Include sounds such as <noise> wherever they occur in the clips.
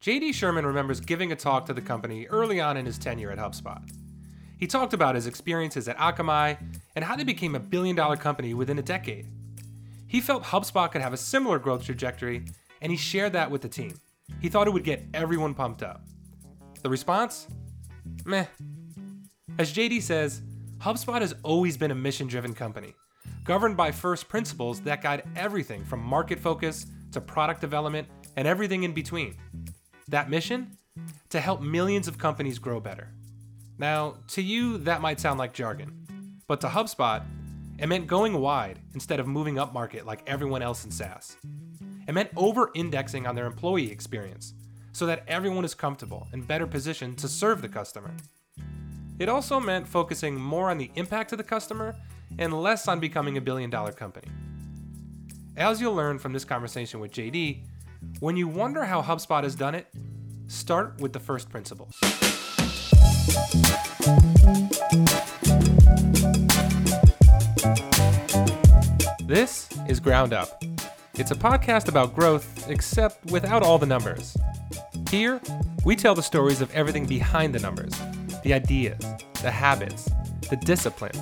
JD Sherman remembers giving a talk to the company early on in his tenure at HubSpot. He talked about his experiences at Akamai and how they became a billion dollar company within a decade. He felt HubSpot could have a similar growth trajectory, and he shared that with the team. He thought it would get everyone pumped up. The response? Meh. As JD says, HubSpot has always been a mission driven company, governed by first principles that guide everything from market focus to product development and everything in between. That mission? To help millions of companies grow better. Now, to you, that might sound like jargon, but to HubSpot, it meant going wide instead of moving up market like everyone else in SaaS. It meant over indexing on their employee experience so that everyone is comfortable and better positioned to serve the customer. It also meant focusing more on the impact of the customer and less on becoming a billion dollar company. As you'll learn from this conversation with JD, when you wonder how HubSpot has done it, start with the first principles. This is Ground Up. It's a podcast about growth, except without all the numbers. Here, we tell the stories of everything behind the numbers the ideas, the habits, the discipline,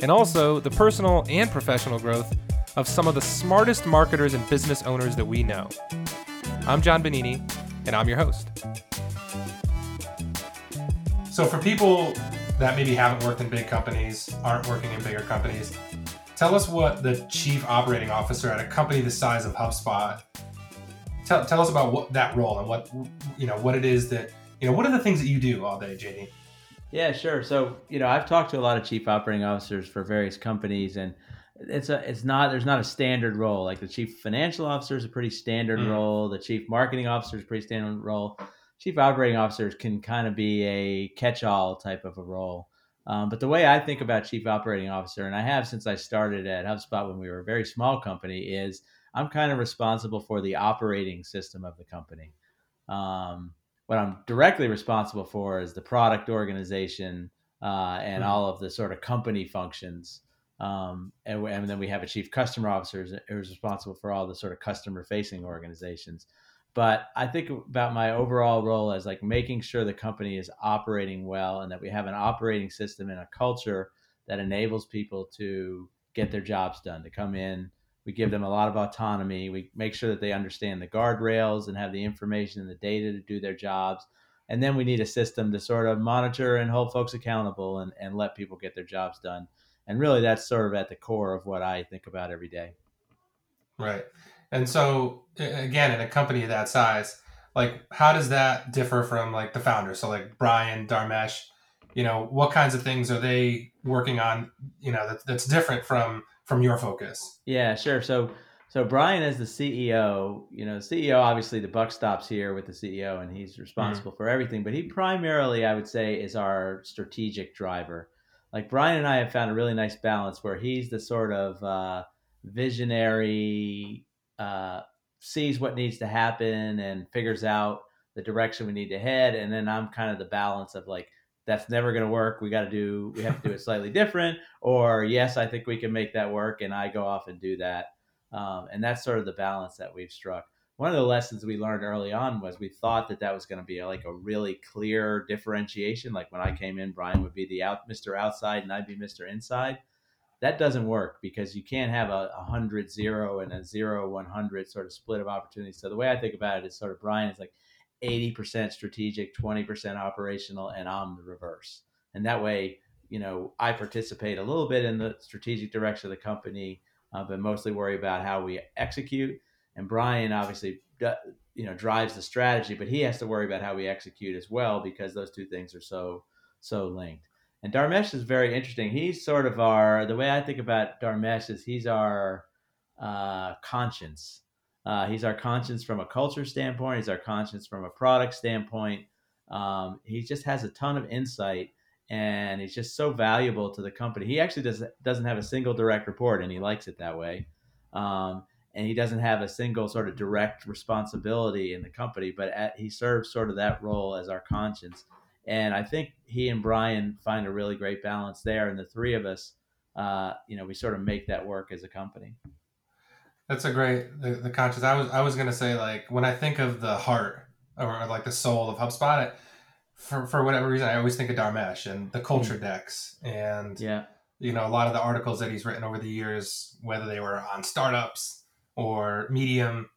and also the personal and professional growth of some of the smartest marketers and business owners that we know. I'm John Benini, and I'm your host. So, for people that maybe haven't worked in big companies, aren't working in bigger companies, tell us what the chief operating officer at a company the size of HubSpot. Tell, tell us about what that role and what you know what it is that you know what are the things that you do all day, JD. Yeah, sure. So, you know, I've talked to a lot of chief operating officers for various companies and it's a it's not there's not a standard role. Like the chief financial officer is a pretty standard mm. role, the chief marketing officer is a pretty standard role. Chief operating officers can kind of be a catch-all type of a role. Um, but the way I think about chief operating officer, and I have since I started at HubSpot when we were a very small company, is I'm kind of responsible for the operating system of the company. Um, what I'm directly responsible for is the product organization uh, and mm-hmm. all of the sort of company functions. Um, and, and, then we have a chief customer officer who's responsible for all the sort of customer facing organizations. But I think about my overall role as like making sure the company is operating well and that we have an operating system and a culture that enables people to get their jobs done, to come in, we give them a lot of autonomy. We make sure that they understand the guardrails and have the information and the data to do their jobs. And then we need a system to sort of monitor and hold folks accountable and, and let people get their jobs done. And really, that's sort of at the core of what I think about every day. Right. And so, again, in a company that size, like how does that differ from like the founder? So, like Brian, Dharmesh you know, what kinds of things are they working on, you know, that, that's different from from your focus. Yeah, sure. So so Brian is the CEO, you know, CEO obviously the buck stops here with the CEO and he's responsible mm-hmm. for everything, but he primarily I would say is our strategic driver. Like Brian and I have found a really nice balance where he's the sort of uh, visionary, uh, sees what needs to happen and figures out the direction we need to head, and then I'm kind of the balance of like that's never going to work. We got to do, we have to do it slightly different. Or, yes, I think we can make that work. And I go off and do that. Um, and that's sort of the balance that we've struck. One of the lessons we learned early on was we thought that that was going to be like a really clear differentiation. Like when I came in, Brian would be the out, Mr. Outside and I'd be Mr. Inside. That doesn't work because you can't have a, a hundred zero and a zero one hundred sort of split of opportunities. So the way I think about it is sort of Brian is like 80% strategic, 20% operational, and I'm the reverse. And that way, you know, I participate a little bit in the strategic direction of the company, uh, but mostly worry about how we execute. And Brian obviously, you know, drives the strategy, but he has to worry about how we execute as well because those two things are so so linked. And Dharmesh is very interesting. He's sort of our the way I think about Dharmesh is he's our uh, conscience uh, he's our conscience from a culture standpoint. He's our conscience from a product standpoint. Um, he just has a ton of insight, and he's just so valuable to the company. He actually does doesn't have a single direct report, and he likes it that way. Um, and he doesn't have a single sort of direct responsibility in the company, but at, he serves sort of that role as our conscience. And I think he and Brian find a really great balance there, and the three of us, uh, you know, we sort of make that work as a company. That's a great the, the conscious. I was I was gonna say like when I think of the heart or like the soul of HubSpot. I, for for whatever reason, I always think of Dharmesh and the culture mm. decks, and yeah, you know, a lot of the articles that he's written over the years, whether they were on startups or Medium,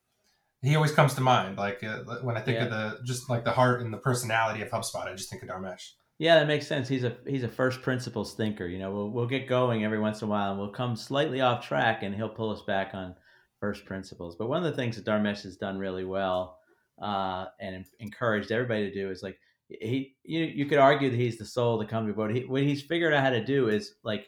he always comes to mind. Like uh, when I think yeah. of the just like the heart and the personality of HubSpot, I just think of Dharmesh. Yeah, that makes sense. He's a he's a first principles thinker. You know, we'll we'll get going every once in a while, and we'll come slightly off track, and he'll pull us back on first principles. But one of the things that Dharmesh has done really well uh, and encouraged everybody to do is like he you you could argue that he's the soul of the company, but he, what he's figured out how to do is like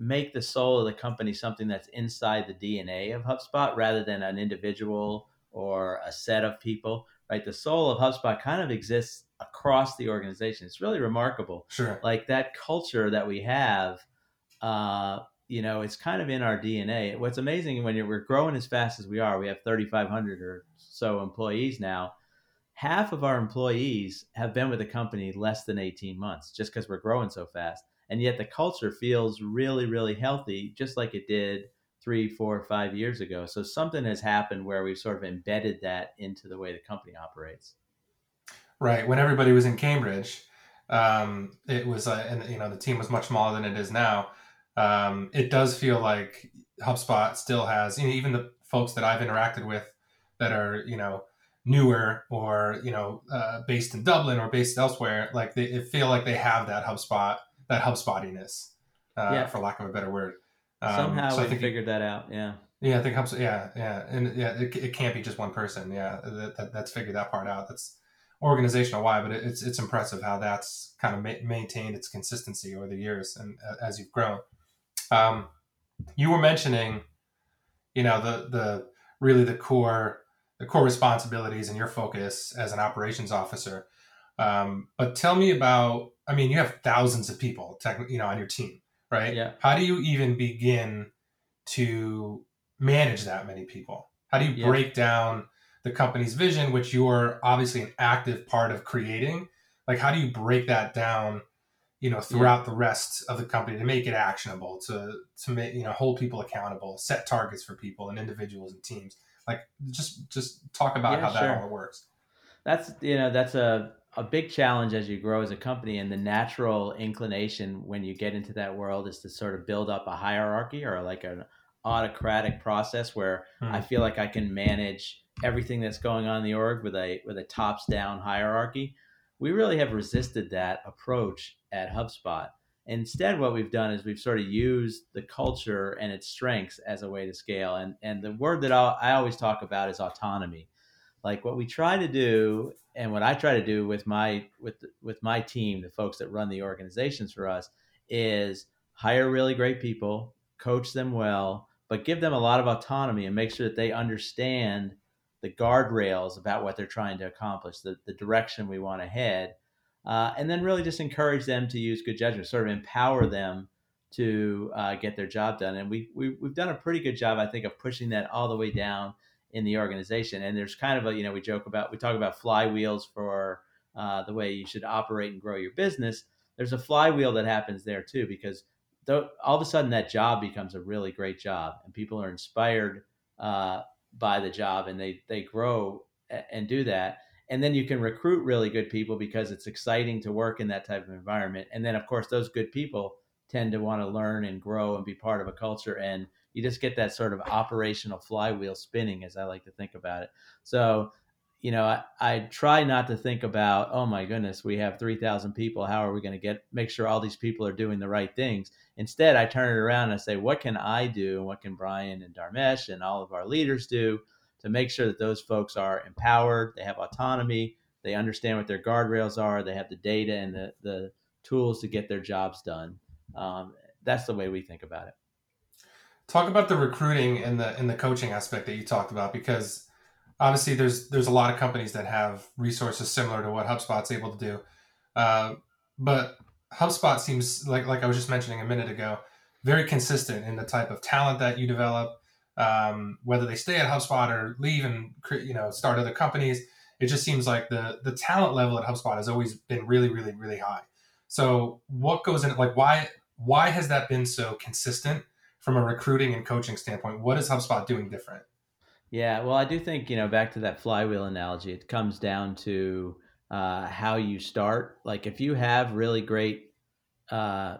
make the soul of the company something that's inside the DNA of HubSpot rather than an individual or a set of people. Right, the soul of HubSpot kind of exists across the organization. It's really remarkable. Sure, like that culture that we have. Uh, you know, it's kind of in our DNA. What's amazing when we're growing as fast as we are, we have 3,500 or so employees now half of our employees have been with the company less than 18 months just because we're growing so fast and yet the culture feels really really healthy just like it did three four five years ago. So something has happened where we've sort of embedded that into the way the company operates. Right. When everybody was in cambridge um, it was uh, and you know the team was much smaller than it is now. Um, it does feel like hubspot still has you know, even the folks that i've interacted with that are you know newer or you know uh, based in Dublin or based elsewhere, like they feel like they have that HubSpot that HubSpotiness, uh, yeah. for lack of a better word. Um, Somehow so we figured that out. Yeah. Yeah, I think HubSpot. Yeah, yeah, and yeah, it, it can't be just one person. Yeah, that, that, that's figured that part out. That's organizational why, but it's it's impressive how that's kind of ma- maintained its consistency over the years and uh, as you've grown. Um, you were mentioning, you know, the the really the core the core responsibilities and your focus as an operations officer. Um, but tell me about, I mean, you have thousands of people, you know, on your team, right? Yeah. How do you even begin to manage that many people? How do you yeah. break down the company's vision, which you're obviously an active part of creating? Like, how do you break that down? you know throughout yeah. the rest of the company to make it actionable to to make you know hold people accountable set targets for people and individuals and teams like just just talk about yeah, how that all works. That's you know that's a a big challenge as you grow as a company and the natural inclination when you get into that world is to sort of build up a hierarchy or like an autocratic process where hmm. I feel like I can manage everything that's going on in the org with a with a tops down hierarchy. We really have resisted that approach at HubSpot. Instead, what we've done is we've sort of used the culture and its strengths as a way to scale. And and the word that I'll, I always talk about is autonomy. Like what we try to do, and what I try to do with my with with my team, the folks that run the organizations for us, is hire really great people, coach them well, but give them a lot of autonomy and make sure that they understand the guardrails about what they're trying to accomplish, the, the direction we want to head, uh, and then really just encourage them to use good judgment, sort of empower them to uh, get their job done. And we, we we've done a pretty good job, I think, of pushing that all the way down in the organization. And there's kind of a you know we joke about we talk about flywheels for uh, the way you should operate and grow your business. There's a flywheel that happens there too because th- all of a sudden that job becomes a really great job and people are inspired uh, by the job and they they grow and do that and then you can recruit really good people because it's exciting to work in that type of environment and then of course those good people tend to want to learn and grow and be part of a culture and you just get that sort of operational flywheel spinning as i like to think about it so you know i, I try not to think about oh my goodness we have 3000 people how are we going to get make sure all these people are doing the right things instead i turn it around and I say what can i do and what can brian and Dharmesh and all of our leaders do to make sure that those folks are empowered, they have autonomy, they understand what their guardrails are, they have the data and the, the tools to get their jobs done. Um, that's the way we think about it. Talk about the recruiting and the and the coaching aspect that you talked about because obviously there's there's a lot of companies that have resources similar to what HubSpot's able to do, uh, but HubSpot seems like like I was just mentioning a minute ago, very consistent in the type of talent that you develop, um, whether they stay at HubSpot or leave and you know start other companies. It just seems like the the talent level at HubSpot has always been really, really, really high. So what goes in? Like why why has that been so consistent from a recruiting and coaching standpoint? What is HubSpot doing different? Yeah, well, I do think you know back to that flywheel analogy. It comes down to uh, how you start. Like if you have really great uh,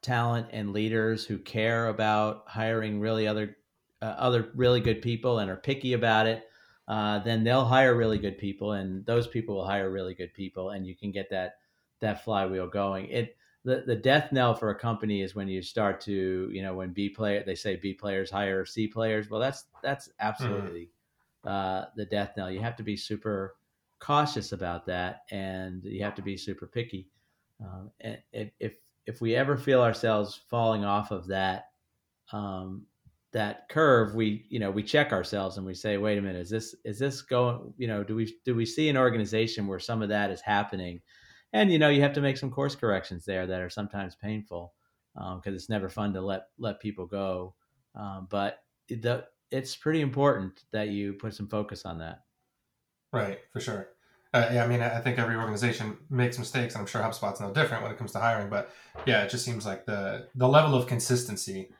talent and leaders who care about hiring really other uh, other really good people and are picky about it, uh, then they'll hire really good people, and those people will hire really good people, and you can get that that flywheel going. It the, the death knell for a company is when you start to you know when B player they say B players hire C players. Well, that's that's absolutely mm-hmm. uh, the death knell. You have to be super cautious about that, and you have to be super picky. Um, and if if we ever feel ourselves falling off of that um, that curve, we you know we check ourselves and we say, wait a minute, is this is this going? You know, do we do we see an organization where some of that is happening? And you know you have to make some course corrections there that are sometimes painful because um, it's never fun to let let people go. Um, but the, it's pretty important that you put some focus on that. Right, for sure. Uh, yeah, I mean, I think every organization makes mistakes, and I'm sure HubSpot's no different when it comes to hiring. But yeah, it just seems like the the level of consistency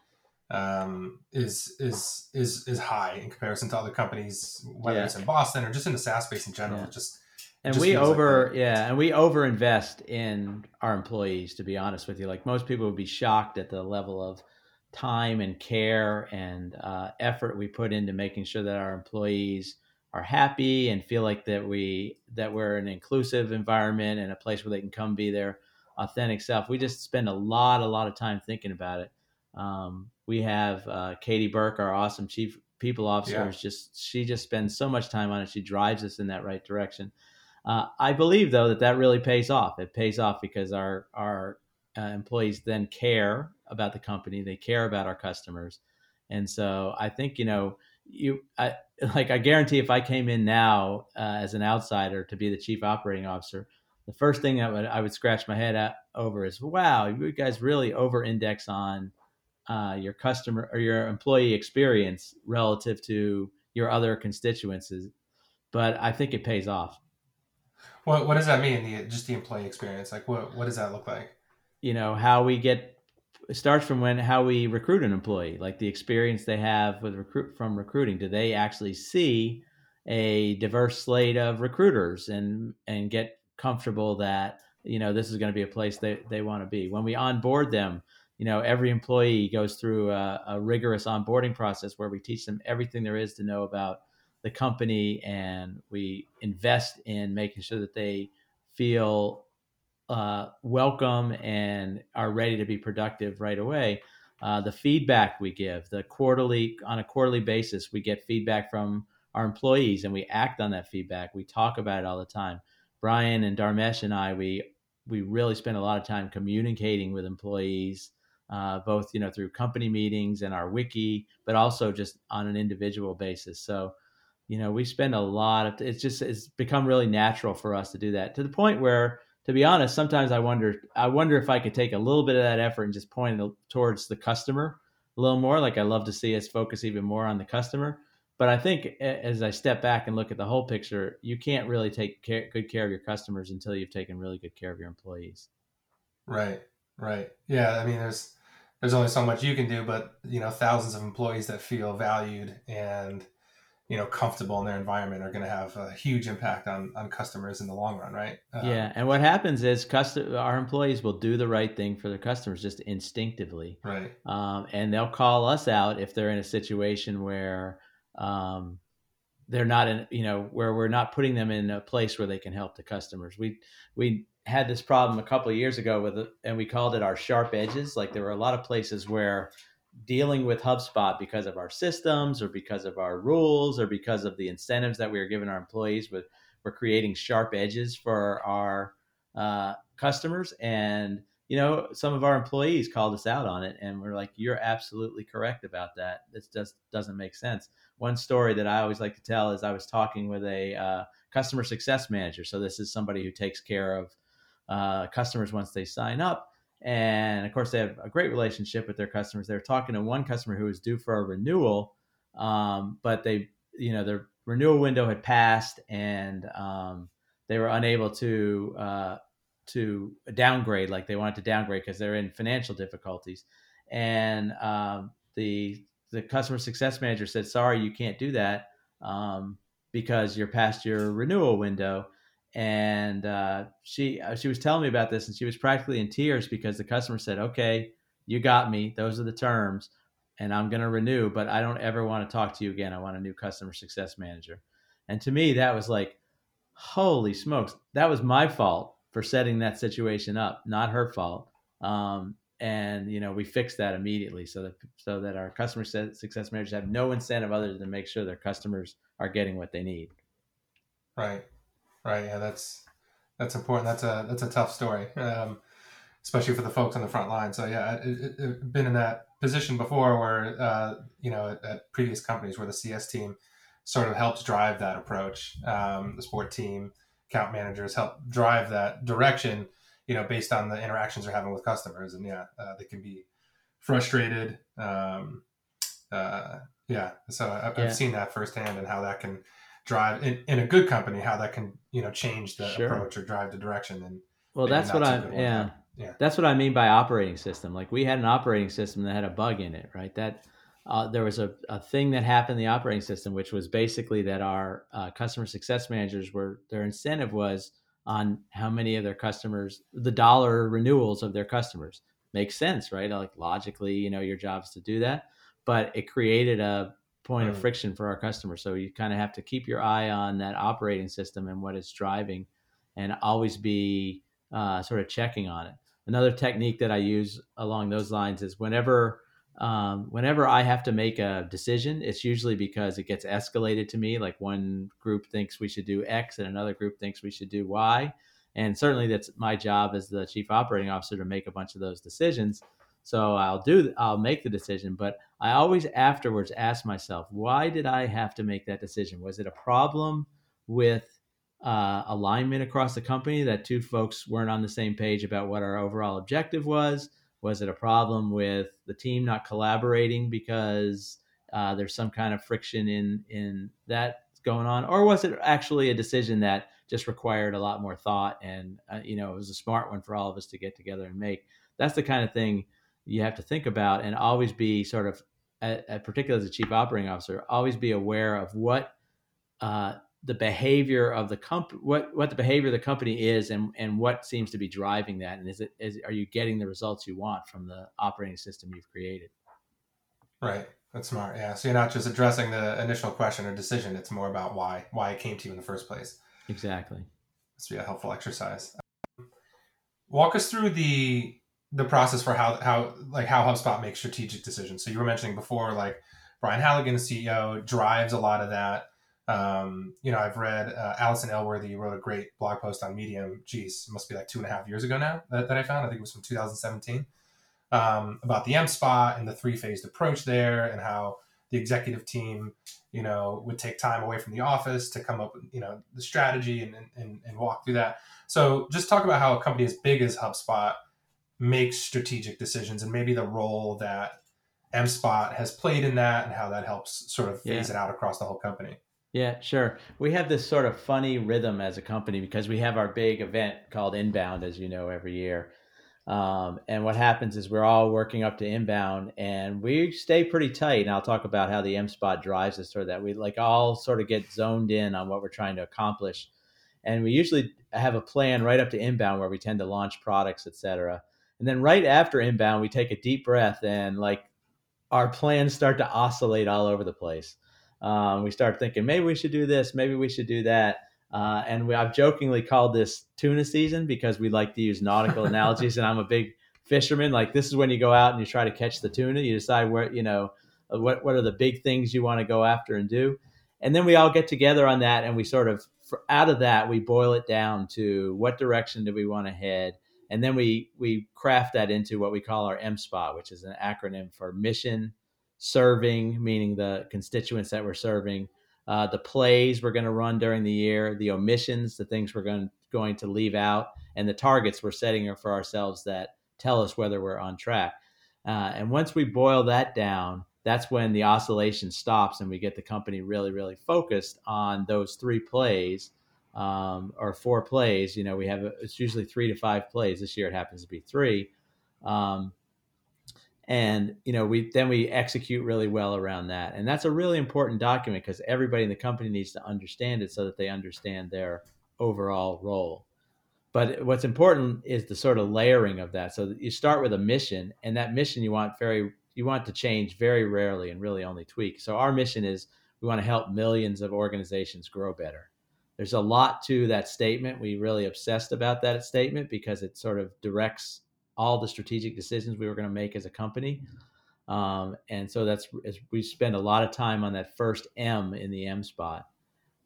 um, is is is is high in comparison to other companies, whether yeah. it's in Boston or just in the SaaS space in general. Yeah. Just and we over like yeah and we over invest in our employees to be honest with you. Like most people would be shocked at the level of time and care and uh, effort we put into making sure that our employees are happy and feel like that we that we're an inclusive environment and a place where they can come be their authentic self. We just spend a lot a lot of time thinking about it. Um, we have uh, katie burke our awesome chief people officer yeah. just she just spends so much time on it. She drives us in that right direction uh, I believe though that that really pays off. It pays off because our our uh, employees then care about the company. They care about our customers, and so I think you know you I <laughs> like I guarantee if I came in now uh, as an outsider to be the chief operating officer, the first thing that would, I would scratch my head at, over is wow, you guys really over index on uh, your customer or your employee experience relative to your other constituents. But I think it pays off. What What does that mean? The just the employee experience. Like what What does that look like? You know how we get it starts from when how we recruit an employee, like the experience they have with recruit from recruiting. Do they actually see a diverse slate of recruiters and and get comfortable that you know this is going to be a place they, they want to be when we onboard them you know every employee goes through a, a rigorous onboarding process where we teach them everything there is to know about the company and we invest in making sure that they feel uh, welcome and are ready to be productive right away. Uh, the feedback we give, the quarterly on a quarterly basis, we get feedback from our employees and we act on that feedback. We talk about it all the time. Brian and Dharmesh and I, we we really spend a lot of time communicating with employees, uh, both you know through company meetings and our wiki, but also just on an individual basis. So you know we spend a lot of it's just it's become really natural for us to do that to the point where to be honest sometimes i wonder i wonder if i could take a little bit of that effort and just point it towards the customer a little more. Like i love to see us focus even more on the customer. But i think as i step back and look at the whole picture you can't really take care, good care of your customers until you've taken really good care of your employees. Right right. Yeah i mean there's there's only so much you can do but you know thousands of employees that feel valued and you know comfortable in their environment are going to have a huge impact on on customers in the long run right? Um, yeah and what happens is custom our employees will do the right thing for their customers just instinctively. Right. Um, and they'll call us out if they're in a situation where um, they're not in you know where we're not putting them in a place where they can help the customers. We we had this problem a couple of years ago with and we called it our sharp edges. Like there were a lot of places where dealing with HubSpot because of our systems or because of our rules or because of the incentives that we are giving our employees. But we're creating sharp edges for our uh, customers. And, you know, some of our employees called us out on it and we're like, you're absolutely correct about that. This just doesn't make sense. One story that I always like to tell is I was talking with a uh, customer success manager. So this is somebody who takes care of uh, customers once they sign up and of course they have a great relationship with their customers they're talking to one customer who was due for a renewal um, but they you know their renewal window had passed and um, they were unable to uh, to downgrade like they wanted to downgrade because they're in financial difficulties and um, the the customer success manager said sorry you can't do that um, because you're past your renewal window. And uh, she uh, she was telling me about this, and she was practically in tears because the customer said, "Okay, you got me. Those are the terms, and I'm going to renew, but I don't ever want to talk to you again. I want a new customer success manager." And to me, that was like, holy smokes, that was my fault for setting that situation up, not her fault. Um, and you know we fixed that immediately so that so that our customer success managers have no incentive other than to make sure their customers are getting what they need right right yeah that's that's important that's a that's a tough story um, especially for the folks on the front line so yeah it, it, it been in that position before where uh, you know at, at, previous companies where the cs team sort of helps drive that approach um, the sport team account managers help drive that direction you know, based on the interactions they're having with customers. And yeah, uh, they can be frustrated. Um, uh, yeah. So I, have yeah. seen that firsthand and how that can drive in, in a good company, how that can, you know, change the sure. approach or drive the direction. And well, that's what I, yeah. Yeah. That's what I mean by operating system. Like we had an operating system that had a bug in it, right? That uh, there was a, a thing that happened in the operating system, which was basically that our uh, customer success managers were their incentive was on how many of their customers, the dollar renewals of their customers. Makes sense, right? Like logically, you know, your job is to do that, but it created a point of friction for our customers. So you kind of have to keep your eye on that operating system and what it's driving, and always be uh, sort of checking on it. Another technique that I use along those lines is whenever um, whenever I have to make a decision, it's usually because it gets escalated to me. Like one group thinks we should do X and another group thinks we should do Y. And certainly that's my job as the chief operating officer to make a bunch of those decisions. So I'll do, I'll make the decision, but I always afterwards ask myself, why did I have to make that decision? Was it a problem with uh, alignment across the company that two folks weren't on the same page about what our overall objective was? Was it a problem with the team not collaborating because uh, there's some kind of friction in in that going on, or was it actually a decision that just required a lot more thought and uh, you know it was a smart one for all of us to get together and make? That's the kind of thing you have to think about and always be sort of, at, at particularly as a chief operating officer, always be aware of what uh, the behavior of the comp what what the behavior of the company is and and what seems to be driving that. And is it is are you getting the results you want from the operating system you've created? Right. That's smart. Yeah. So you're not just addressing the initial question or decision. It's more about why why it came to you in the first place. Exactly. This would be a helpful exercise. Walk us through the the process for how how like how HubSpot makes strategic decisions so you were mentioning before like Brian Halligan the CEO drives a lot of that um, you know, I've read uh, Alison Elworthy wrote a great blog post on Medium. Geez, must be like two and a half years ago now that, that I found. I think it was from 2017 um, about the M spot and the three phased approach there, and how the executive team, you know, would take time away from the office to come up with, you know, the strategy and, and, and walk through that. So just talk about how a company as big as HubSpot makes strategic decisions and maybe the role that MSpot has played in that and how that helps sort of phase it out across the whole company. Yeah, sure. We have this sort of funny rhythm as a company because we have our big event called Inbound, as you know, every year. Um, and what happens is we're all working up to inbound and we stay pretty tight. And I'll talk about how the M spot drives us toward that. We like all sort of get zoned in on what we're trying to accomplish. And we usually have a plan right up to inbound where we tend to launch products, etc. And then right after inbound, we take a deep breath and like our plans start to oscillate all over the place. Um, we start thinking maybe we should do this, maybe we should do that. Uh, and we, I've jokingly called this tuna season because we like to use nautical <laughs> analogies, and I'm a big fisherman. Like this is when you go out and you try to catch the tuna. You decide where you know uh, what what are the big things you want to go after and do, and then we all get together on that, and we sort of out of that we boil it down to what direction do we want to head, and then we we craft that into what we call our M spot, which is an acronym for mission, serving, meaning the constituents that we're serving, uh, the plays we're going to run during the year, the omissions, the things we're going going to leave out, and the targets we're setting for ourselves that tell us whether we're on track. Uh, and once we boil that down, that's when the oscillation stops and we get the company really, really focused on those three plays um, or four plays. You know, we have it's usually three to five plays. This year it happens to be three. Um, and you know we then we execute really well around that and that's a really important document because everybody in the company needs to understand it so that they understand their overall role but what's important is the sort of layering of that so you start with a mission and that mission you want very you want to change very rarely and really only tweak so our mission is we want to help millions of organizations grow better there's a lot to that statement we really obsessed about that statement because it sort of directs all the strategic decisions we were going to make as a company. Um, and so that's we spend a lot of time on that first M in the M spot.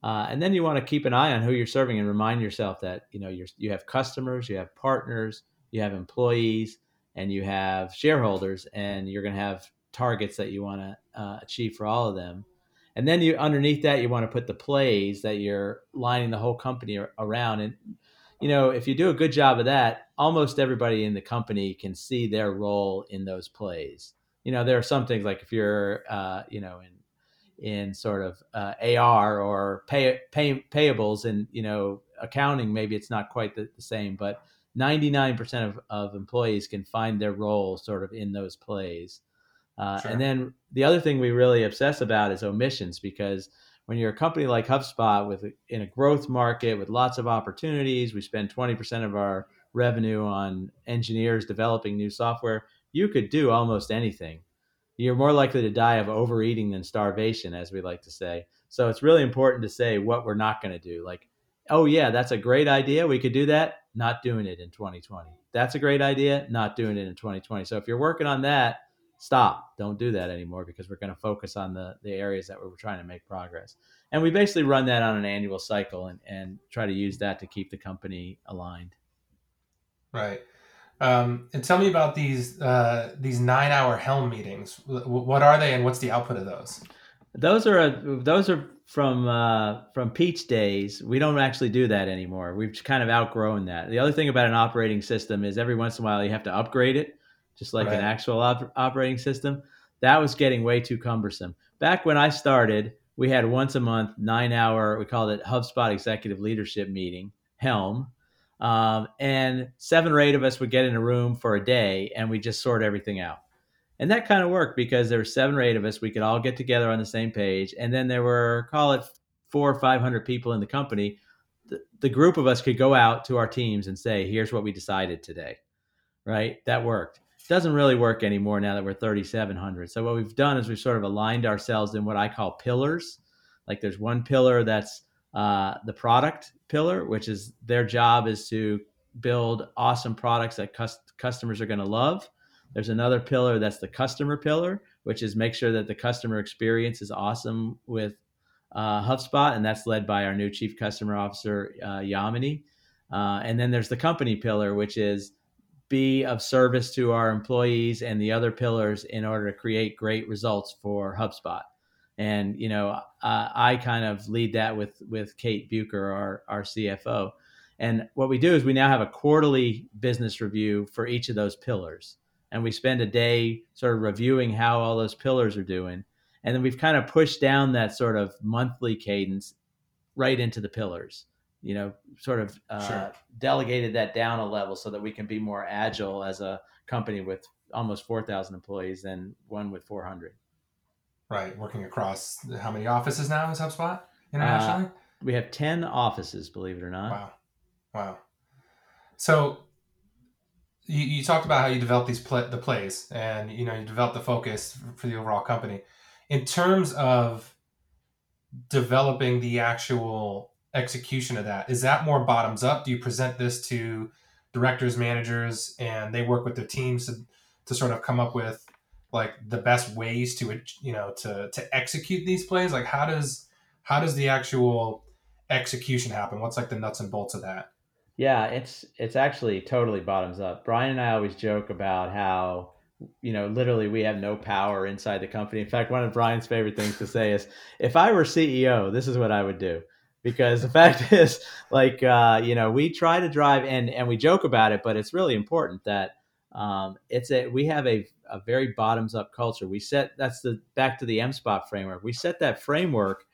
Uh, and then you want to keep an eye on who you're serving and remind yourself that you know you you have customers, you have partners, you have employees, and you have shareholders, and you're going to have targets that you want to uh, achieve for all of them. And then you underneath that you want to put the plays that you're lining the whole company around. And you know, if you do a good job of that, almost everybody in the company can see their role in those plays. You know, there are some things like if you're, uh, you know, in in sort of uh, AR or pay, pay payables and you know accounting, maybe it's not quite the, the same, but 99% of, of employees can find their role sort of in those plays. Uh, sure. And then the other thing we really obsess about is omissions because when you're a company like HubSpot with in a growth market with lots of opportunities, we spend 20% of our revenue on engineers developing new software. You could do almost anything. You're more likely to die of overeating than starvation, as we like to say. So it's really important to say what we're not going to do. Like, oh, yeah, that's a great idea. We could do that. Not doing it in 2020. That's a great idea. Not doing it in 2020. So if you're working on that, stop. Don't do that anymore because we're going to focus on the the areas that we're trying to make progress. And we basically run that on an annual cycle and and try to use that to keep the company aligned. Right. Um, and tell me about these uh, these nine hour helm meetings. What are they and what's the output of those? Those are a, those are from uh, from peach days. We don't actually do that anymore. We've kind of outgrown that. The other thing about an operating system is every once in a while you have to upgrade it just like right. an actual op- operating system. That was getting way too cumbersome. Back when I started, we had once a month, nine hour, we called it HubSpot Executive Leadership Meeting, Helm. Um, and seven or eight of us would get in a room for a day and we just sort everything out. And that kind of worked because there were seven or eight of us. We could all get together on the same page. And then there were, call it four or 500 people in the company. The, the group of us could go out to our teams and say, here's what we decided today. Right? That worked doesn't really work anymore now that we're 3700 so what we've done is we've sort of aligned ourselves in what i call pillars. Like there's one pillar that's uh, the product pillar which is their job is to build awesome products that cus- customers are going to love. There's another pillar that's the customer pillar which is make sure that the customer experience is awesome with uh, hubspot and that's led by our new chief customer officer uh, yamini. Uh, and then there's the company pillar which is be of service to our employees and the other pillars in order to create great results for HubSpot. And you know, uh, I kind of lead that with with Kate Bueker, our our CFO. And what we do is we now have a quarterly business review for each of those pillars, and we spend a day sort of reviewing how all those pillars are doing. And then we've kind of pushed down that sort of monthly cadence right into the pillars you know, sort of uh, sure. delegated that down a level so that we can be more agile as a company with almost 4,000 employees than one with 400. Right. Working across how many offices now is HubSpot internationally? Uh, we have 10 offices, believe it or not. Wow. Wow. So you, you talked about how you develop these pl- the plays and, you know, you develop the focus for the overall company. In terms of developing the actual execution of that? Is that more bottoms up? Do you present this to directors, managers, and they work with their teams to, to sort of come up with like the best ways to you know to to execute these plays? Like how does how does the actual execution happen? What's like the nuts and bolts of that? Yeah, it's it's actually totally bottoms up. Brian and I always joke about how you know literally we have no power inside the company. In fact, one of Brian's favorite things to say is if I were CEO, this is what I would do because the fact <laughs> is like uh, you know we try to drive and and we joke about it but it's really important that um, it's a we have a, a very bottoms up culture. We set that's the back to the mspot framework. We set that framework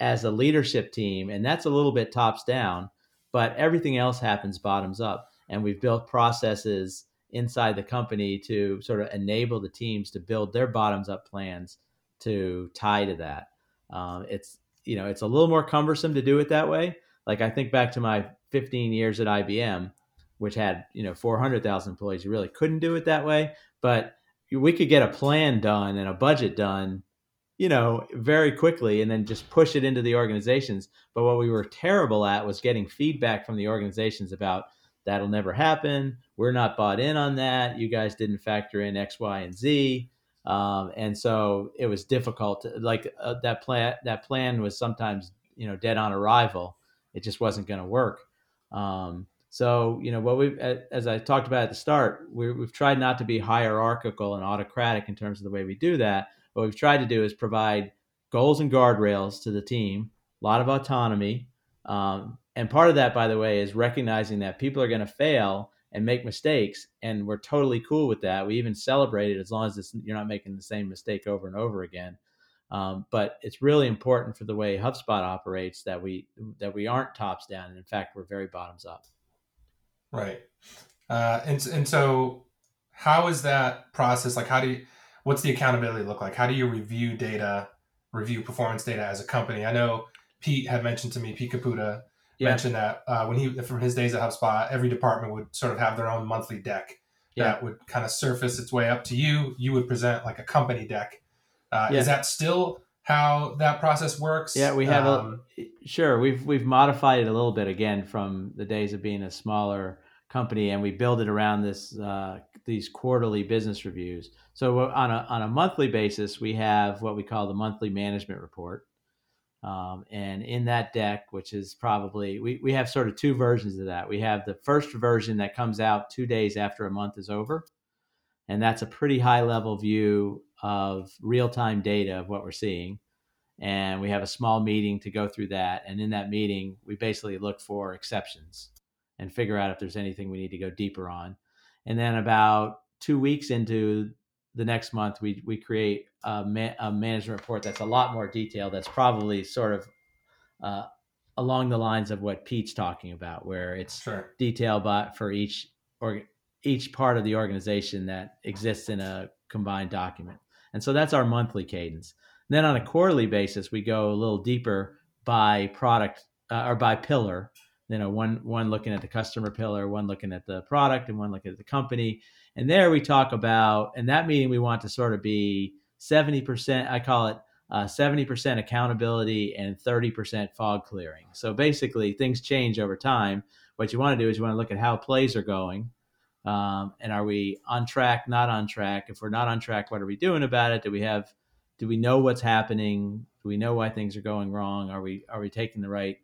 as a leadership team and that's a little bit tops down but everything else happens bottoms up and we've built processes inside the company to sort of enable the teams to build their bottoms up plans to tie to that. Um, it's you know it's a little more cumbersome to do it that way. Like I think back to my 15 years at IBM, which had you know 400,000 employees. You really couldn't do it that way, but we could get a plan done and a budget done you know, very quickly and then just push it into the organizations. But what we were terrible at was getting feedback from the organizations about that'll never happen. We're not bought in on that. You guys didn't factor in X, Y, and Z. Um, and so it was difficult. To, like uh, that plan, that plan was sometimes, you know, dead on arrival. It just wasn't going to work. Um, so, you know, what we, as I talked about at the start, we have tried not to be hierarchical and autocratic in terms of the way we do that what we've tried to do is provide goals and guardrails to the team, a lot of autonomy. Um, and part of that, by the way, is recognizing that people are going to fail and make mistakes. And we're totally cool with that. We even celebrate it as long as you're not making the same mistake over and over again. Um, but it's really important for the way HubSpot operates that we that we aren't tops down, and in fact, we're very bottoms up. Right. Uh, and and so, how is that process? Like, how do you what's the accountability look like? How do you review data, review performance data as a company? I know Pete had mentioned to me, Pete Caputa yeah. mentioned that uh, when he from his days at HubSpot, every department would sort of have their own monthly deck yeah. that would kind of surface its way up to you. You would present like a company deck. Uh, yeah. Is that still how that process works? Yeah, we have um, a sure. We've we've modified it a little bit again from the days of being a smaller company, and we build it around this uh, these quarterly business reviews. So on a on a monthly basis, we have what we call the monthly management report. Um, and in that deck, which is probably we, we have sort of two versions of that. We have the first version that comes out two days after a month is over, and that's a pretty high level view of real time data of what we're seeing. And we have a small meeting to go through that. And in that meeting, we basically look for exceptions and figure out if there's anything we need to go deeper on. And then about two weeks into the next month, we we create a, a management report that's a lot more detailed. That's probably sort of uh, along the lines of what Pete's talking about, where it's sure. detailed by for each or each part of the organization that exists in a combined document. And so that's our monthly cadence. And then on a quarterly basis, we go a little deeper by product uh, or by pillar you know one one looking at the customer pillar one looking at the product and one looking at the company. And there we talk about in that meeting we want to sort of be 70% i call it uh, 70% accountability and 30% fog clearing. So basically things change over time. What you want to do is you want to look at how plays are going um, and are we on track not on track? If we're not on track what are we doing about it? Do we have do we know what's happening? Do we know why things are going wrong? Are we are we taking the right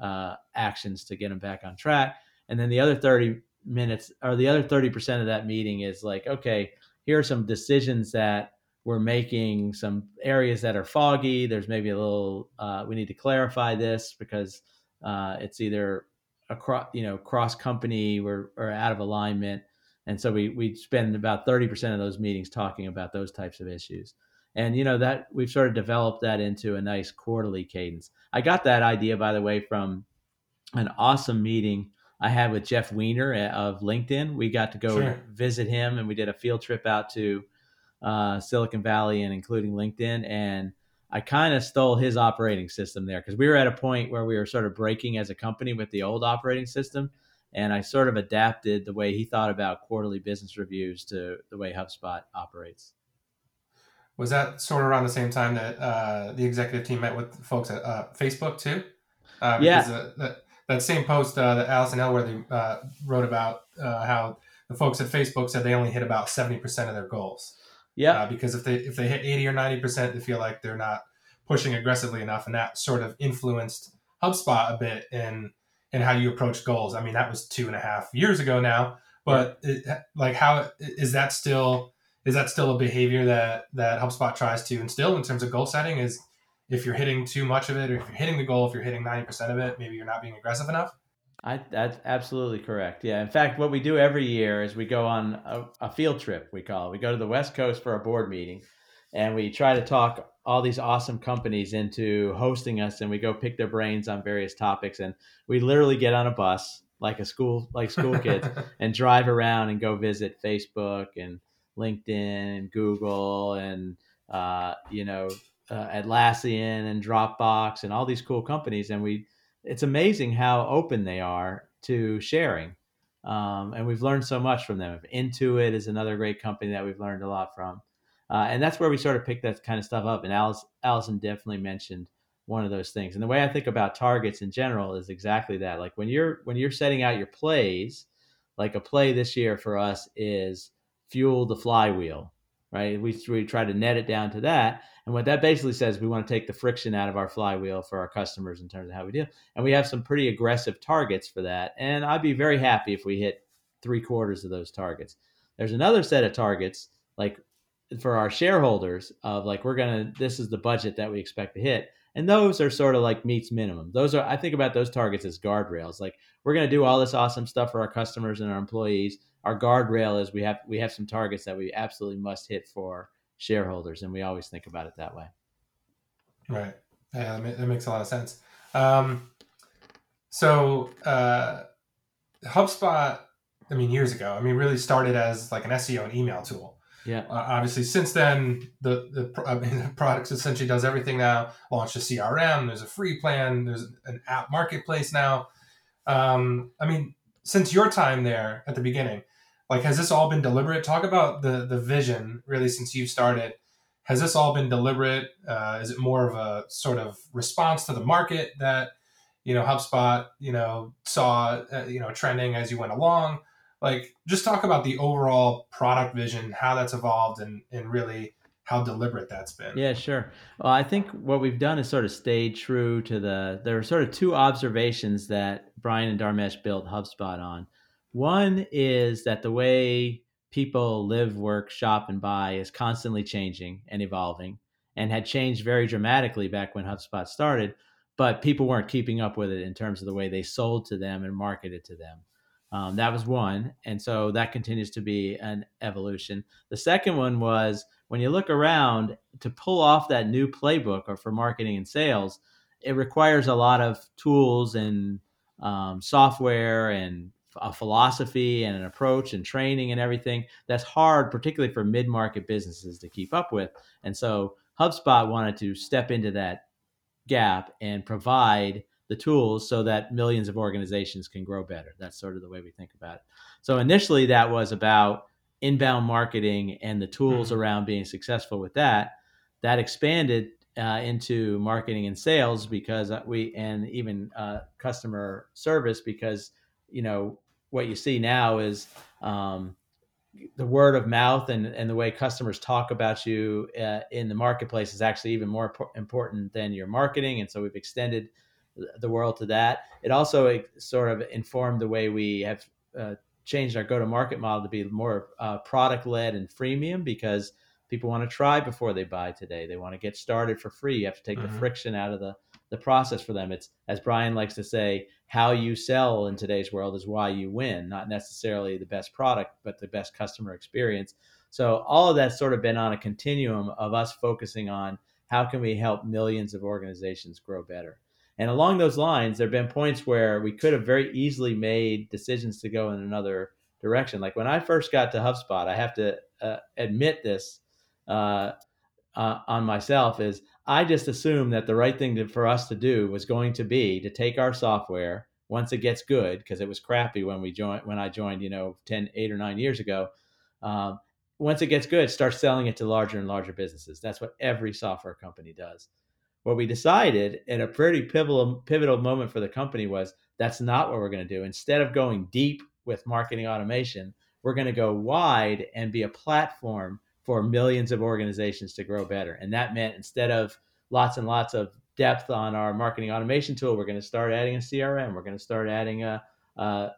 uh, actions to get them back on track. And then the other 30 minutes or the other 30% of that meeting is like, okay, here are some decisions that we're making, some areas that are foggy. There's maybe a little, uh, we need to clarify this because uh, it's either across, you know, cross company or, or out of alignment. And so we, we spend about 30% of those meetings talking about those types of issues and you know that we've sort of developed that into a nice quarterly cadence. I got that idea by the way from an awesome meeting i had with jeff weiner of linkedin. We got to go sure. visit him and we did a field trip out to uh, silicon valley and including linkedin and i kind of stole his operating system there because we were at a point where we were sort of breaking as a company with the old operating system and i sort of adapted the way he thought about quarterly business reviews to the way hubspot operates was that sort of around the same time that uh, the executive team met with folks at uh, Facebook too? Uh, because yeah. that, that same post uh, that Alison Elworthy uh, wrote about uh, how the folks at Facebook said they only hit about seventy percent of their goals. Yeah. because if they if they hit eighty or ninety percent, they feel like they're not pushing aggressively enough, and that sort of influenced HubSpot a bit in in how you approach goals. I mean, that was two and a half years ago now, but it, like, how is that still? Is that still a behavior that that HubSpot tries to instill in terms of goal setting? Is if you're hitting too much of it, or if you're hitting the goal, if you're hitting ninety percent of it, maybe you're not being aggressive enough. I, that's absolutely correct. Yeah. In fact, what we do every year is we go on a, a, field trip. We call it. We go to the West Coast for a board meeting, and we try to talk all these awesome companies into hosting us, and we go pick their brains on various topics. And we literally get on a bus like a school like school kids <laughs> and drive around and go visit Facebook and LinkedIn and Google and uh, you know uh, Atlassian and Dropbox and all these cool companies, and we it's amazing how open they are to sharing. Um, and we've learned so much from them. Intuit is another great company that we've learned a lot from, uh, and that's where we sort of pick that kind of stuff up. And Alice, Alison definitely mentioned one of those things. And the way I think about targets in general is exactly that. Like when you're when you're setting out your plays, like a play this year for us is fuel the flywheel, right? We we try to net it down to that, and what that basically says, we want to take the friction out of our flywheel for our customers in terms of how we deal. And we have some pretty aggressive targets for that. And I'd be very happy if we hit three quarters of those targets. There's another set of targets, like for our shareholders, of like, we're going to, this is the budget that we expect to hit. And those are sort of like meets minimum. Those are, I think about those targets as guardrails. Like, we're going to do all this awesome stuff for our customers and our employees. Our guardrail is we have, we have some targets that we absolutely must hit for shareholders, and we always think about it that way. Right. Yeah, that makes a lot of sense. Um, so uh, HubSpot, I mean, years ago, I mean, really started as like an SEO and email tool. Yeah. Uh, obviously, since then, the the, I mean, <laughs> the product essentially does everything now. Launched a CRM. There's a free plan. There's an app marketplace now. Um, I mean, since your time there at the beginning, like has this all been deliberate talk about the the vision really since you started has this all been deliberate uh, is it more of a sort of response to the market that you know hubspot you know saw uh, you know trending as you went along like just talk about the overall product vision how that's evolved and and really how deliberate that's been. Yeah sure. Well i think what we've done is sort of stayed true to the there are sort of two observations that brian and dharmesh built hubspot on. One is that the way people live, work, shop, and buy is constantly changing and evolving and had changed very dramatically back when HubSpot started, but people weren't keeping up with it in terms of the way they sold to them and marketed to them. Um, that was one. And so that continues to be an evolution. The second one was when you look around to pull off that new playbook or for marketing and sales, it requires a lot of tools and um, software and a philosophy and an approach and training and everything that's hard, particularly for mid market businesses to keep up with. And so HubSpot wanted to step into that gap and provide the tools so that millions of organizations can grow better. That's sort of the way we think about it. So initially, that was about inbound marketing and the tools mm-hmm. around being successful with that. That expanded uh, into marketing and sales because we and even uh, customer service because you know what you see now is um, the word of mouth and, and the way customers talk about you uh, in the marketplace is actually even more important than your marketing. And so we've extended the world to that. It also sort of informed the way we have uh, changed our go to market model to be more uh, product led and freemium because people want to try before they buy today. They want to get started for free. You have to take mm-hmm. the friction out of the, the process for them. It's, as Brian likes to say, how you sell in today's world is why you win, not necessarily the best product, but the best customer experience. So all of that's sort of been on a continuum of us focusing on how can we help millions of organizations grow better. And along those lines, there have been points where we could have very easily made decisions to go in another direction. Like when I first got to HubSpot, I have to uh, admit this uh, uh, on myself is I just assumed that the right thing to, for us to do was going to be to take our software once it gets good because it was crappy when we joined when I joined you know 10 8 or 9 years ago. Um, once it gets good start selling it to larger and larger businesses. That's what every software company does what we decided in a pretty pivotal pivotal moment for the company was that's not what we're going to do instead of going deep with marketing automation we're going to go wide and be a platform for millions of organizations to grow better. And that meant instead of lots and lots of depth on our marketing automation tool, we're going to start adding a CRM. We're going to start adding a, a,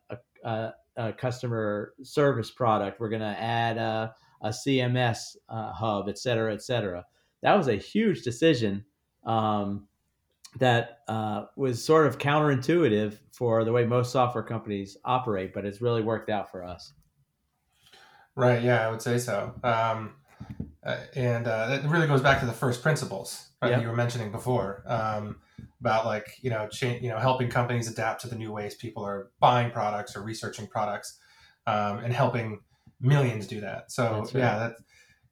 a, a customer service product. We're going to add a, CMS uh, hub, et cetera, et cetera. That was a huge decision um, that uh, was sort of counterintuitive for the way most software companies operate, but it's really worked out for us. Right. Yeah, I would say so. Um, uh, and uh, it really goes back to the first principles right, that you were mentioning before. Um, about like you know cha- you know helping companies adapt to the new ways people are buying products or researching products um, and helping millions do that so right. yeah that's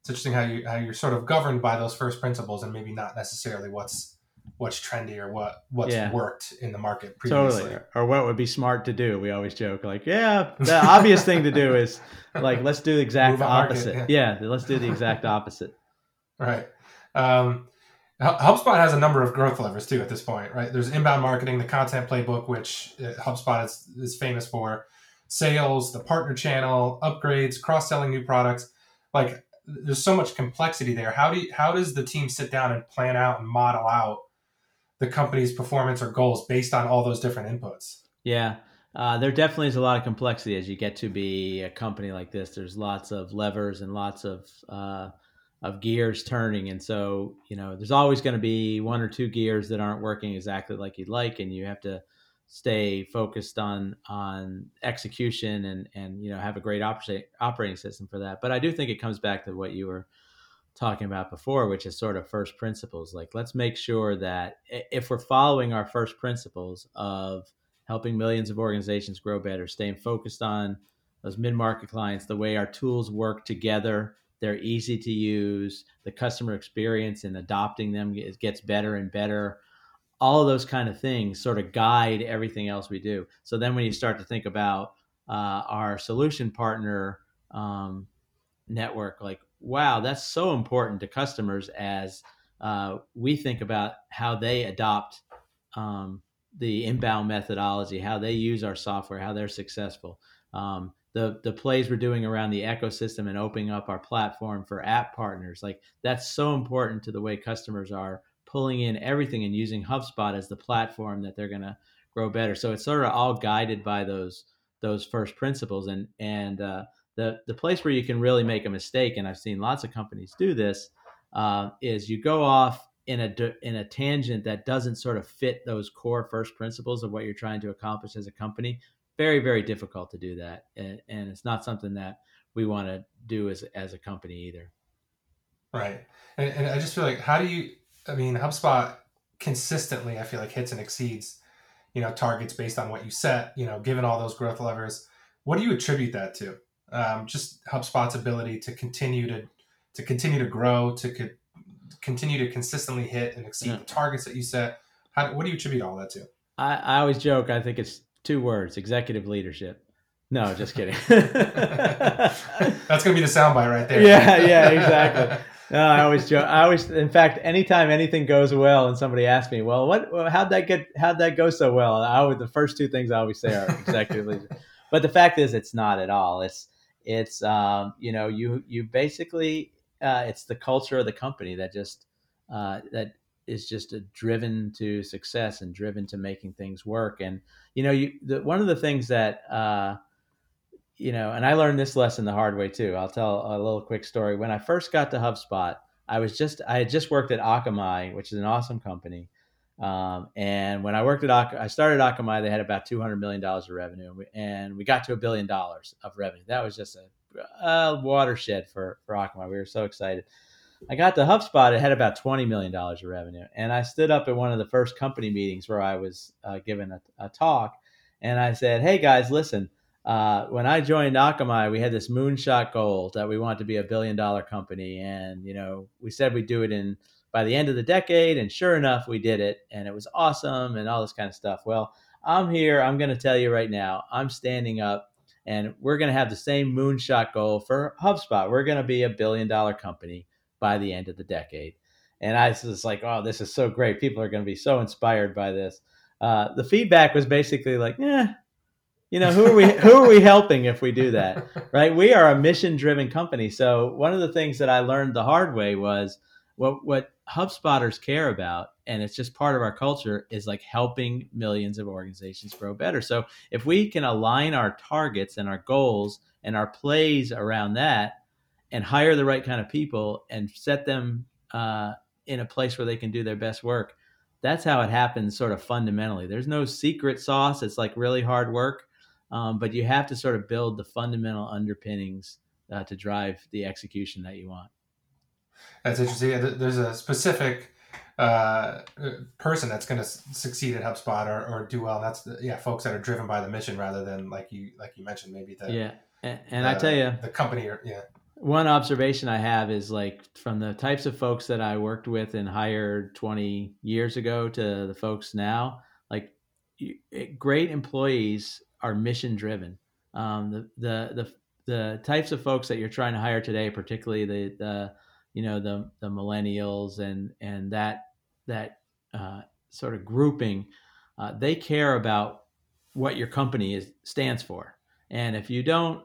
it's interesting how you how you're sort of governed by those first principles and maybe not necessarily what's what's trendy or what what's yeah. worked in the market previously. Totally. Or what would be smart to do. We always joke like, yeah, the obvious thing to do is like let's do the exact opposite. Market, yeah. yeah. let's do the exact opposite. Right. Um, HubSpot has a number of growth levers too at this point, right? There's inbound marketing, the content playbook, which uh, HubSpot is, is famous for, sales, the partner channel, upgrades, cross selling new products. Like, there's so much complexity there. How do you, how does the team sit down and plan out and model out the company's performance or goals based on all those different inputs? Yeah. Uh, there definitely is a lot of complexity as you get to be a company like this. There's lots of levers and lots of uh, of gears turning, and so you know there's always going to be one or two gears that aren't working exactly like you'd like, and you have to stay focused on on execution and and you know have a great operating operating system for that. But I do think it comes back to what you were talking about before, which is sort of first principles. Like, let's make sure that if we're following our first principles of helping millions of organizations grow better, staying focused on those mid market clients, the way our tools work together, they're easy to use, the customer experience and adopting them gets better and better. All of those kind of things sort of guide everything else we do. So then when you start to think about uh, our solution partner um, network, like wow, that's so important to customers as uh, we think about how they adopt um, the inbound methodology, how they use our software, how they're successful. Um, the the plays we're doing around the ecosystem and opening up our platform for app partners, like that's so important to the way customers are pulling in everything and using HubSpot as the platform that they're going to grow better. So it's sort of all guided by those those first principles and and uh, the the place where you can really make a mistake, and I've seen lots of companies do this, uh, is you go off in a in a tangent that doesn't sort of fit those core first principles of what you're trying to accomplish as a company. Very very difficult to do that, and, and it's not something that we want to do as as a company either. Right, and, and I just feel like how do you? I mean, HubSpot consistently, I feel like hits and exceeds, you know, targets based on what you set. You know, given all those growth levers, what do you attribute that to? um, just HubSpot's ability to continue to to continue to grow, to co- continue to consistently hit and exceed yeah. the targets that you set. How, what do you attribute all that to? I, I always joke. I think it's two words: executive leadership. No, just kidding. <laughs> That's gonna be the soundbite right there. <laughs> Yeah, yeah, exactly. <laughs> No, I always joke. I always, in fact, anytime anything goes well, and somebody asks me, "Well, what? How'd that get? How'd that go so well?" I always, the first two things I always say are executive. But the fact is, it's not at all. It's it's um, you know you you basically uh, it's the culture of the company that just uh, that is just driven to success and driven to making things work. And you know you the, one of the things that uh, you know, and I learned this lesson the hard way too. I'll tell a little quick story. When I first got to HubSpot, I was just I had just worked at Akamai, which is an awesome company. Um, and when I worked at Ak- I started Akamai, they had about two hundred million dollars of revenue, and we, and we, got to a billion dollars of revenue. That was just a, a, watershed for for Akamai. We were so excited. I got to HubSpot; it had about twenty million dollars of revenue, and I stood up at one of the first company meetings where I was uh, given a, a, talk, and I said, "Hey guys, listen." Uh, when I joined Akamai, we had this moonshot goal that we wanted to be a billion dollar company, and you know, we said we'd do it in by the end of the decade. And sure enough, we did it and it was awesome and all this kind of stuff. Well, I'm here. I'm going to tell you right now, I'm standing up and we're going to have the same moonshot goal for HubSpot. We're going to be a billion dollar company by the end of the decade. And I was like, oh, this is so great. People are going to be so inspired by this. Uh, the feedback was basically like, yeah, you know, who are we <laughs> who are we helping if we do that? Right? We are a mission driven company. So one of the things that I learned the hard way was what what HubSpotters care about, and it's just part of our culture, is like helping millions of organizations grow better. So if we can align our targets and our goals and our plays around that, and hire the right kind of people and set them uh, in a place where they can do their best work, that's how it happens. Sort of fundamentally, there's no secret sauce. It's like really hard work, um, but you have to sort of build the fundamental underpinnings uh, to drive the execution that you want. That's interesting. There's a specific uh, person that's going to succeed at HubSpot or, or do well. That's the, yeah, folks that are driven by the mission rather than like you like you mentioned maybe the yeah. And, and the, I tell you, the company or yeah. One observation I have is like from the types of folks that I worked with and hired 20 years ago to the folks now, like great employees are mission driven. Um, the, the, the, the types of folks that you're trying to hire today, particularly the, the you know the the millennials and and that that uh, sort of grouping, uh, they care about what your company is stands for. And if you don't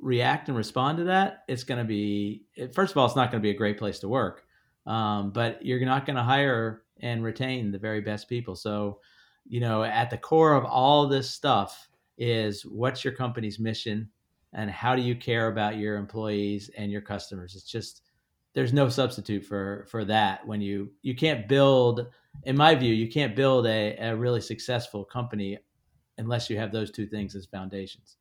react and respond to that, it's going to be first of all, it's not going to be a great place to work, um, but you're not going to hire and retain the very best people. So, you know, at the core of all this stuff is what's your company's mission and how do you care about your employees and your customers. It's just there's no substitute for for that when you you can't build in my view you can't build a, a really successful company unless you have those two things as foundations.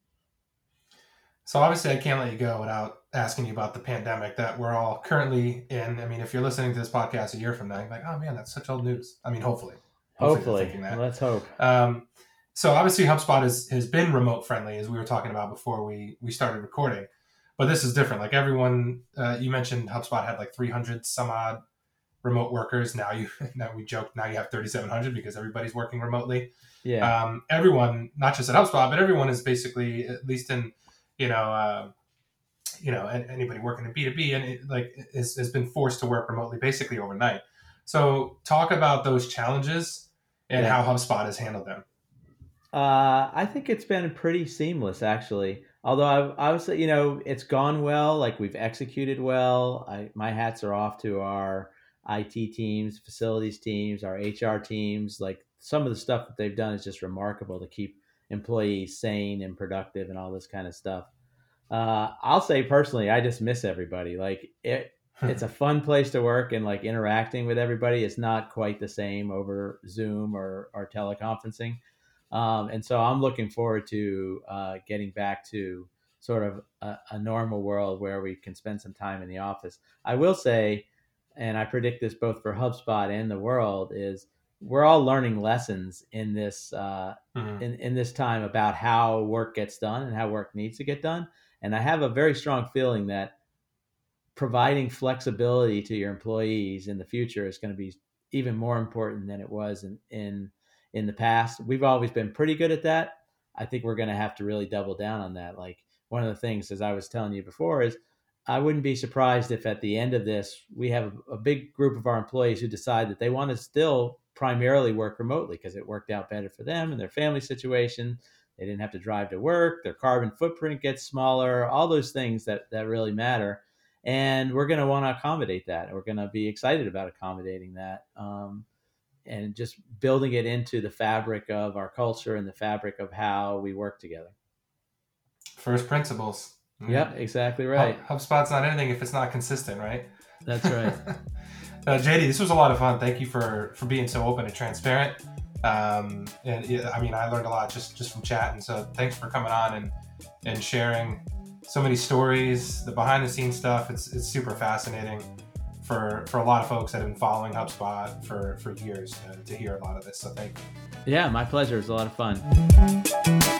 So obviously i can't let you go without asking you about the pandemic that we're all currently in. I mean if you're listening to this podcast a year from now you're like oh man that's such old news. I mean hopefully. Hopefully, hopefully. let's hope. Um, so obviously hubspot has, has been remote friendly as we were talking about before we we started recording but this is different. Like everyone, uh, you mentioned HubSpot had like 300 some odd remote workers. Now you, <laughs> now we joke, now you have 3,700 because everybody's working remotely. Yeah. Um, everyone, not just at HubSpot, but everyone is basically, at least in, you know, uh, you know, anybody working in B2B and it, like is, has been forced to work remotely basically overnight. So talk about those challenges and yeah. how HubSpot has handled them. Uh, I think it's been pretty seamless actually. Although I, I would say, you know, it's gone well. Like we've executed well. I, my hats are off to our IT teams, facilities teams, our HR teams. Like some of the stuff that they've done is just remarkable to keep employees sane and productive and all this kind of stuff. Uh, I'll say personally, I just miss everybody. Like it, it's a fun place to work and like interacting with everybody is not quite the same over Zoom or, or teleconferencing. Um, and so I'm looking forward to uh, getting back to sort of a, a, normal world where we can spend some time in the office. I will say, and I predict this both for HubSpot and the world, is we're all learning lessons in this uh, mm-hmm. in, in this time about how work gets done and how work needs to get done. And I have a very strong feeling that providing flexibility to your employees in the future is going to be even more important than it was in, in in the past. We've always been pretty good at that. I think we're going to have to really double down on that. Like one of the things, as I was telling you before, is I wouldn't be surprised if at the end of this, we have a, big group of our employees who decide that they want to still primarily work remotely because it worked out better for them and their family situation. They didn't have to drive to work. Their carbon footprint gets smaller. All those things that that really matter, and we're going to want to accommodate that. We're going to be excited about accommodating that. Um, and just building it into the fabric of our culture and the fabric of how we work together. First principles. Mm. Yep, exactly right. Hub, HubSpot's not anything if it's not consistent, right? That's right. <laughs> uh, JD, this was a lot of fun. Thank you for for being so open and transparent. Um, and I mean, I learned a lot just just from chatting. So thanks for coming on and and sharing so many stories, the behind the scenes stuff. It's it's super fascinating for for a lot of folks that have been following HubSpot for for years to, to hear a lot of this. So thank you. Yeah, my pleasure. It's a lot of fun.